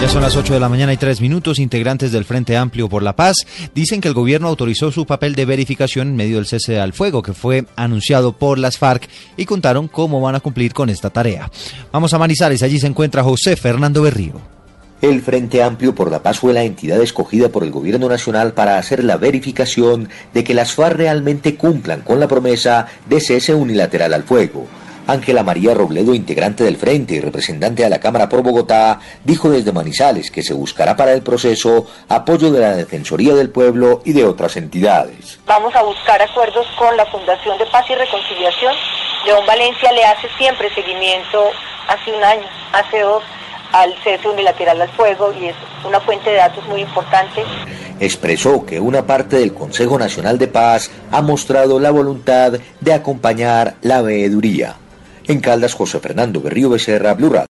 Ya son las 8 de la mañana y 3 minutos. Integrantes del Frente Amplio por la Paz dicen que el gobierno autorizó su papel de verificación en medio del cese al fuego que fue anunciado por las FARC y contaron cómo van a cumplir con esta tarea. Vamos a Manizales, allí se encuentra José Fernando Berrío. El Frente Amplio por la Paz fue la entidad escogida por el Gobierno Nacional para hacer la verificación de que las FARC realmente cumplan con la promesa de cese unilateral al fuego. Ángela María Robledo, integrante del Frente y representante de la Cámara por Bogotá, dijo desde Manizales que se buscará para el proceso apoyo de la Defensoría del Pueblo y de otras entidades. Vamos a buscar acuerdos con la Fundación de Paz y Reconciliación. León Valencia le hace siempre seguimiento, hace un año, hace dos, al cese unilateral al fuego y es una fuente de datos muy importante. Expresó que una parte del Consejo Nacional de Paz ha mostrado la voluntad de acompañar la veeduría. En Caldas, José Fernando Berrío Becerra, Blue